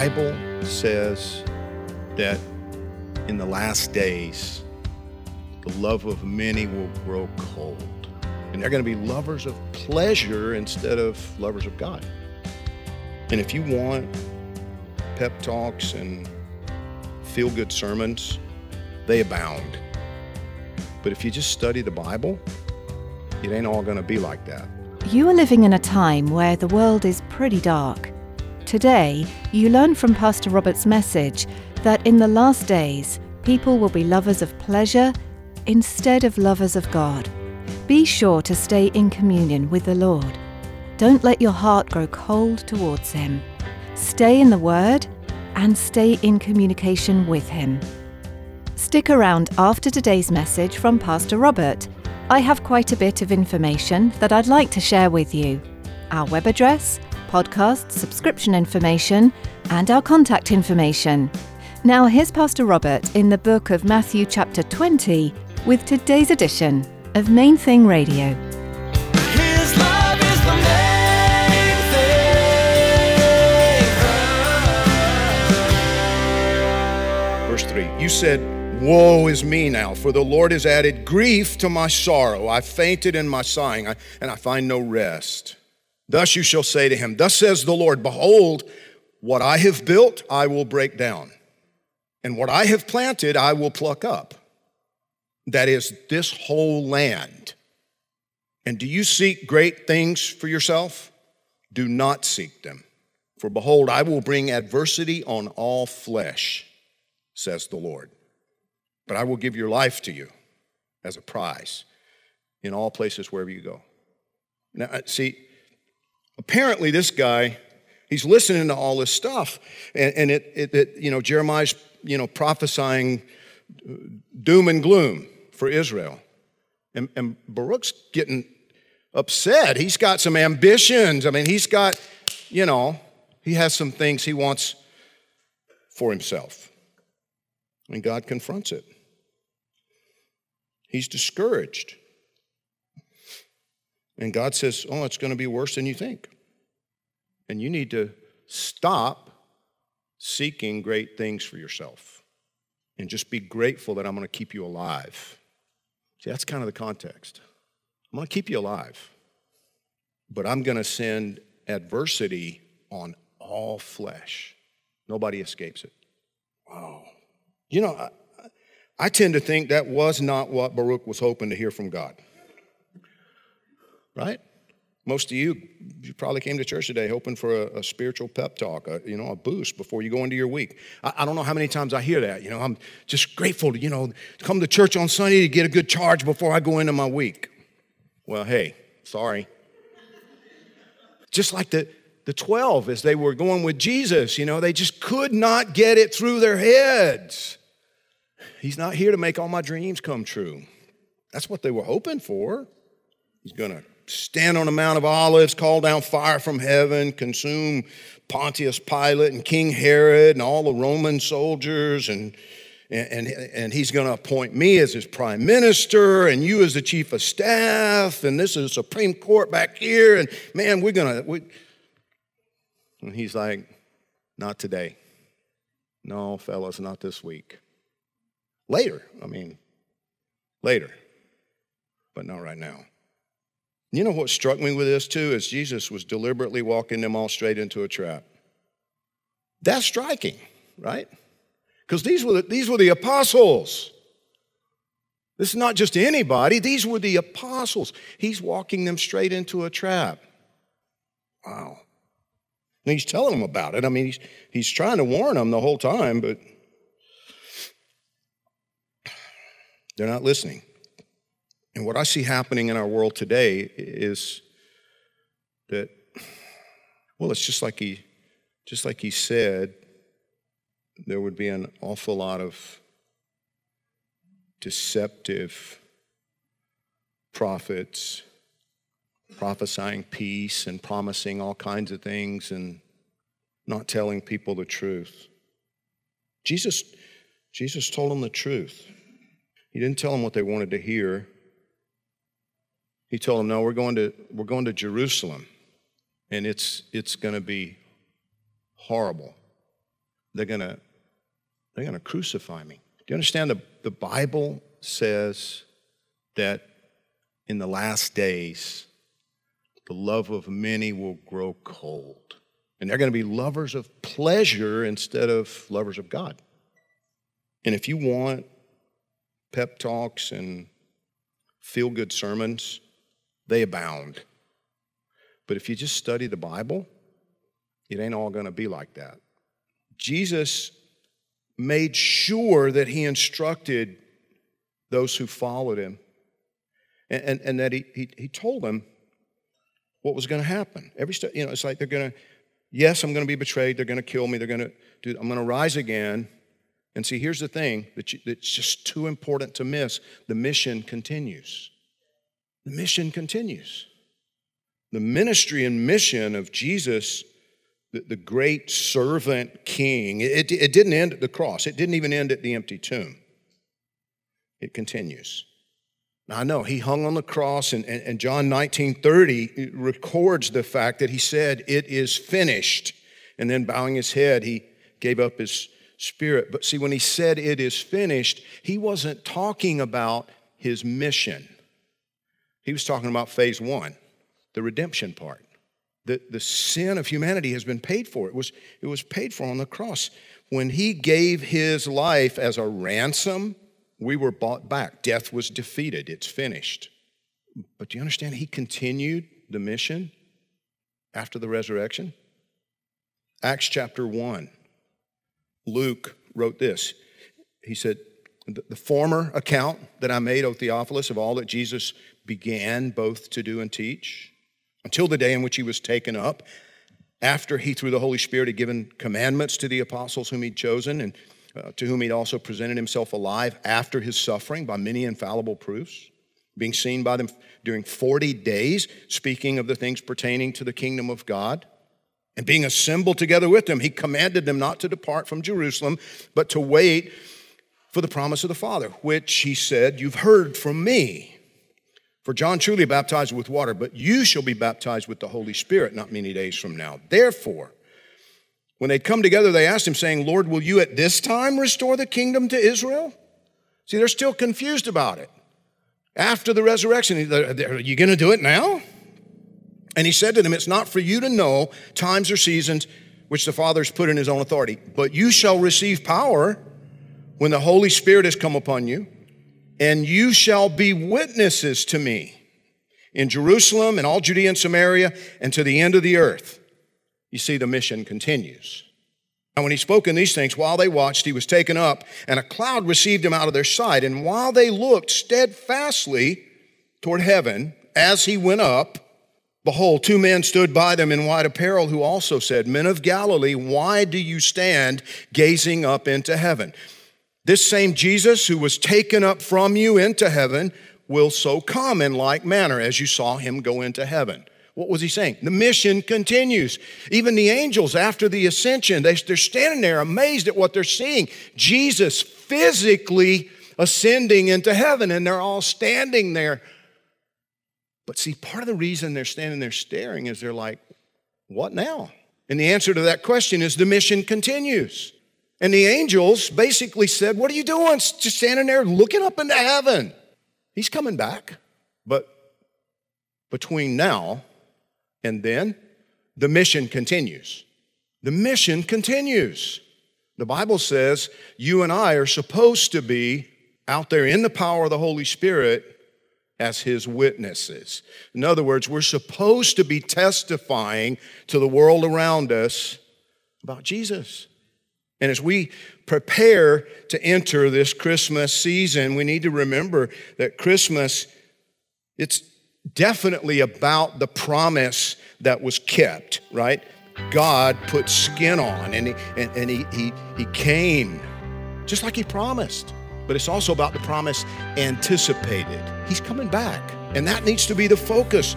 Bible says that in the last days, the love of many will grow cold. And they're going to be lovers of pleasure instead of lovers of God. And if you want pep talks and feel good sermons, they abound. But if you just study the Bible, it ain't all going to be like that. You are living in a time where the world is pretty dark. Today, you learn from Pastor Robert's message that in the last days, people will be lovers of pleasure instead of lovers of God. Be sure to stay in communion with the Lord. Don't let your heart grow cold towards Him. Stay in the Word and stay in communication with Him. Stick around after today's message from Pastor Robert. I have quite a bit of information that I'd like to share with you. Our web address, podcast subscription information, and our contact information. Now, here's Pastor Robert in the book of Matthew, chapter 20, with today's edition of Main Thing Radio. His love is the main thing. Verse 3 You said, Woe is me now, for the Lord has added grief to my sorrow. I fainted in my sighing, and I find no rest. Thus you shall say to him, Thus says the Lord, Behold, what I have built, I will break down, and what I have planted, I will pluck up. That is, this whole land. And do you seek great things for yourself? Do not seek them. For behold, I will bring adversity on all flesh, says the Lord. But I will give your life to you as a prize in all places wherever you go. Now, uh, see, apparently this guy, he's listening to all this stuff, and, and it, it, it, you know, Jeremiah's, you know, prophesying uh, doom and gloom for Israel. And, and Baruch's getting upset. He's got some ambitions. I mean, he's got, you know, he has some things he wants for himself. And God confronts it. He's discouraged. And God says, Oh, it's going to be worse than you think. And you need to stop seeking great things for yourself and just be grateful that I'm going to keep you alive. See, that's kind of the context. I'm going to keep you alive, but I'm going to send adversity on all flesh. Nobody escapes it. Wow. You know, I, I tend to think that was not what Baruch was hoping to hear from God. Right? Most of you, you probably came to church today hoping for a, a spiritual pep talk, a, you know, a boost before you go into your week. I, I don't know how many times I hear that. You know, I'm just grateful to, you know, come to church on Sunday to get a good charge before I go into my week. Well, hey, sorry. Just like the, the 12 as they were going with Jesus, you know, they just could not get it through their heads. He's not here to make all my dreams come true. That's what they were hoping for. He's going to stand on the Mount of Olives, call down fire from heaven, consume Pontius Pilate and King Herod and all the Roman soldiers, and, and, and he's going to appoint me as his prime minister and you as the chief of staff, and this is the Supreme Court back here, and man, we're going to. We... And he's like, not today. No, fellas, not this week. Later, I mean, later, but not right now. You know what struck me with this too is Jesus was deliberately walking them all straight into a trap. That's striking, right? Because these were the, these were the apostles. This is not just anybody, these were the apostles. He's walking them straight into a trap. Wow. And he's telling them about it. I mean, he's, he's trying to warn them the whole time, but they're not listening. And what I see happening in our world today is that, well, it's just like he, just like he said, there would be an awful lot of deceptive prophets prophesying peace and promising all kinds of things and not telling people the truth. Jesus, Jesus told them the truth. He didn't tell them what they wanted to hear. He told them, "No, we're going to we're going to Jerusalem, and it's it's going to be horrible. They're going to they're going to crucify me." Do you understand? The, the Bible says that in the last days, the love of many will grow cold. And they're going to be lovers of pleasure instead of lovers of God. And if you want pep talks and feel good sermons, they abound. But if you just study the Bible, it ain't all going to be like that. Jesus made sure that he instructed those who followed him and, and, and that he, he, he told them what was going to happen. Every step, you know, it's like they're going to, yes, I'm going to be betrayed. They're going to kill me. They're going to do, I'm going to rise again. And see, here's the thing that you, that's just too important to miss the mission continues. The mission continues. The ministry and mission of Jesus, the, the great servant king, it, it didn't end at the cross, it didn't even end at the empty tomb. It continues. I know he hung on the cross, and, and, and John 19 30 records the fact that he said, It is finished. And then bowing his head, he gave up his spirit. But see, when he said it is finished, he wasn't talking about his mission. He was talking about phase one, the redemption part. The, the sin of humanity has been paid for. It was, it was paid for on the cross. When he gave his life as a ransom we were bought back. Death was defeated. It's finished. But do you understand? He continued the mission after the resurrection. Acts chapter 1. Luke wrote this. He said, The former account that I made, O Theophilus, of all that Jesus began both to do and teach, until the day in which he was taken up, after he, through the Holy Spirit, had given commandments to the apostles whom he'd chosen, and uh, to whom he'd also presented himself alive after his suffering by many infallible proofs, being seen by them during 40 days, speaking of the things pertaining to the kingdom of God. And being assembled together with them, he commanded them not to depart from Jerusalem, but to wait for the promise of the Father, which he said, You've heard from me. For John truly baptized with water, but you shall be baptized with the Holy Spirit not many days from now. Therefore, when they'd come together, they asked him, saying, Lord, will you at this time restore the kingdom to Israel? See, they're still confused about it. After the resurrection, are you going to do it now? And he said to them, It's not for you to know times or seasons which the Father has put in his own authority, but you shall receive power when the Holy Spirit has come upon you, and you shall be witnesses to me in Jerusalem and all Judea and Samaria and to the end of the earth. You see, the mission continues. Now, when he spoke in these things, while they watched, he was taken up, and a cloud received him out of their sight. And while they looked steadfastly toward heaven as he went up, behold, two men stood by them in white apparel, who also said, Men of Galilee, why do you stand gazing up into heaven? This same Jesus who was taken up from you into heaven will so come in like manner as you saw him go into heaven. What was he saying? The mission continues. Even the angels, after the ascension, they, they're standing there amazed at what they're seeing. Jesus physically ascending into heaven, and they're all standing there. But see, part of the reason they're standing there staring is they're like, what now? And the answer to that question is the mission continues. And the angels basically said, What are you doing? Just standing there looking up into heaven. He's coming back. But between now and then the mission continues. The mission continues. The Bible says you and I are supposed to be out there in the power of the Holy Spirit as his witnesses. In other words, we're supposed to be testifying to the world around us about Jesus. And as we prepare to enter this Christmas season, we need to remember that Christmas, it's definitely about the promise that was kept, right? God put skin on and he, and, and he, he, he came just like he promised. But it's also about the promise anticipated. He's coming back. And that needs to be the focus.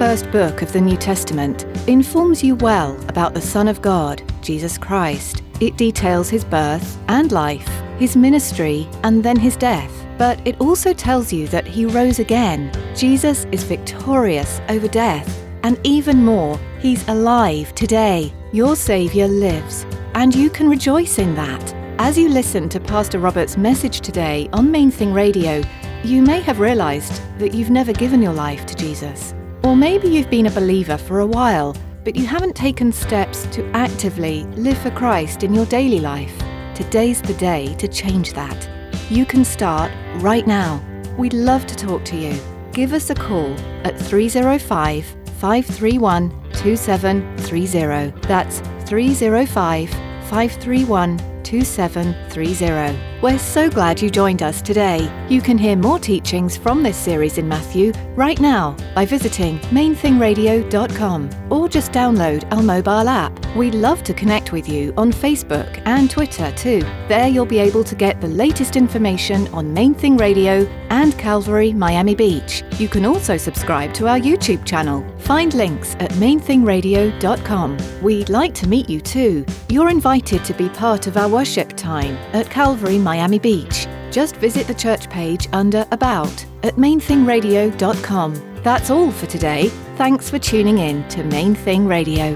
First book of the New Testament informs you well about the Son of God, Jesus Christ. It details his birth and life, his ministry, and then his death. But it also tells you that he rose again. Jesus is victorious over death. And even more, he's alive today. Your Saviour lives. And you can rejoice in that. As you listen to Pastor Robert's message today on Main Thing Radio, you may have realized that you've never given your life to Jesus. Or maybe you've been a believer for a while, but you haven't taken steps to actively live for Christ in your daily life. Today's the day to change that. You can start right now. We'd love to talk to you. Give us a call at 305 531 2730. That's 305 531 2730. We're so glad you joined us today. You can hear more teachings from this series in Matthew right now by visiting mainthingradio.com or just download our mobile app. We'd love to connect with you on Facebook and Twitter too. There you'll be able to get the latest information on Main Thing Radio and Calvary Miami Beach. You can also subscribe to our YouTube channel. Find links at mainthingradio.com. We'd like to meet you too. You're invited to be part of our worship time at Calvary Miami Beach. Just visit the church page under About at mainthingradio.com. That's all for today. Thanks for tuning in to Main Thing Radio.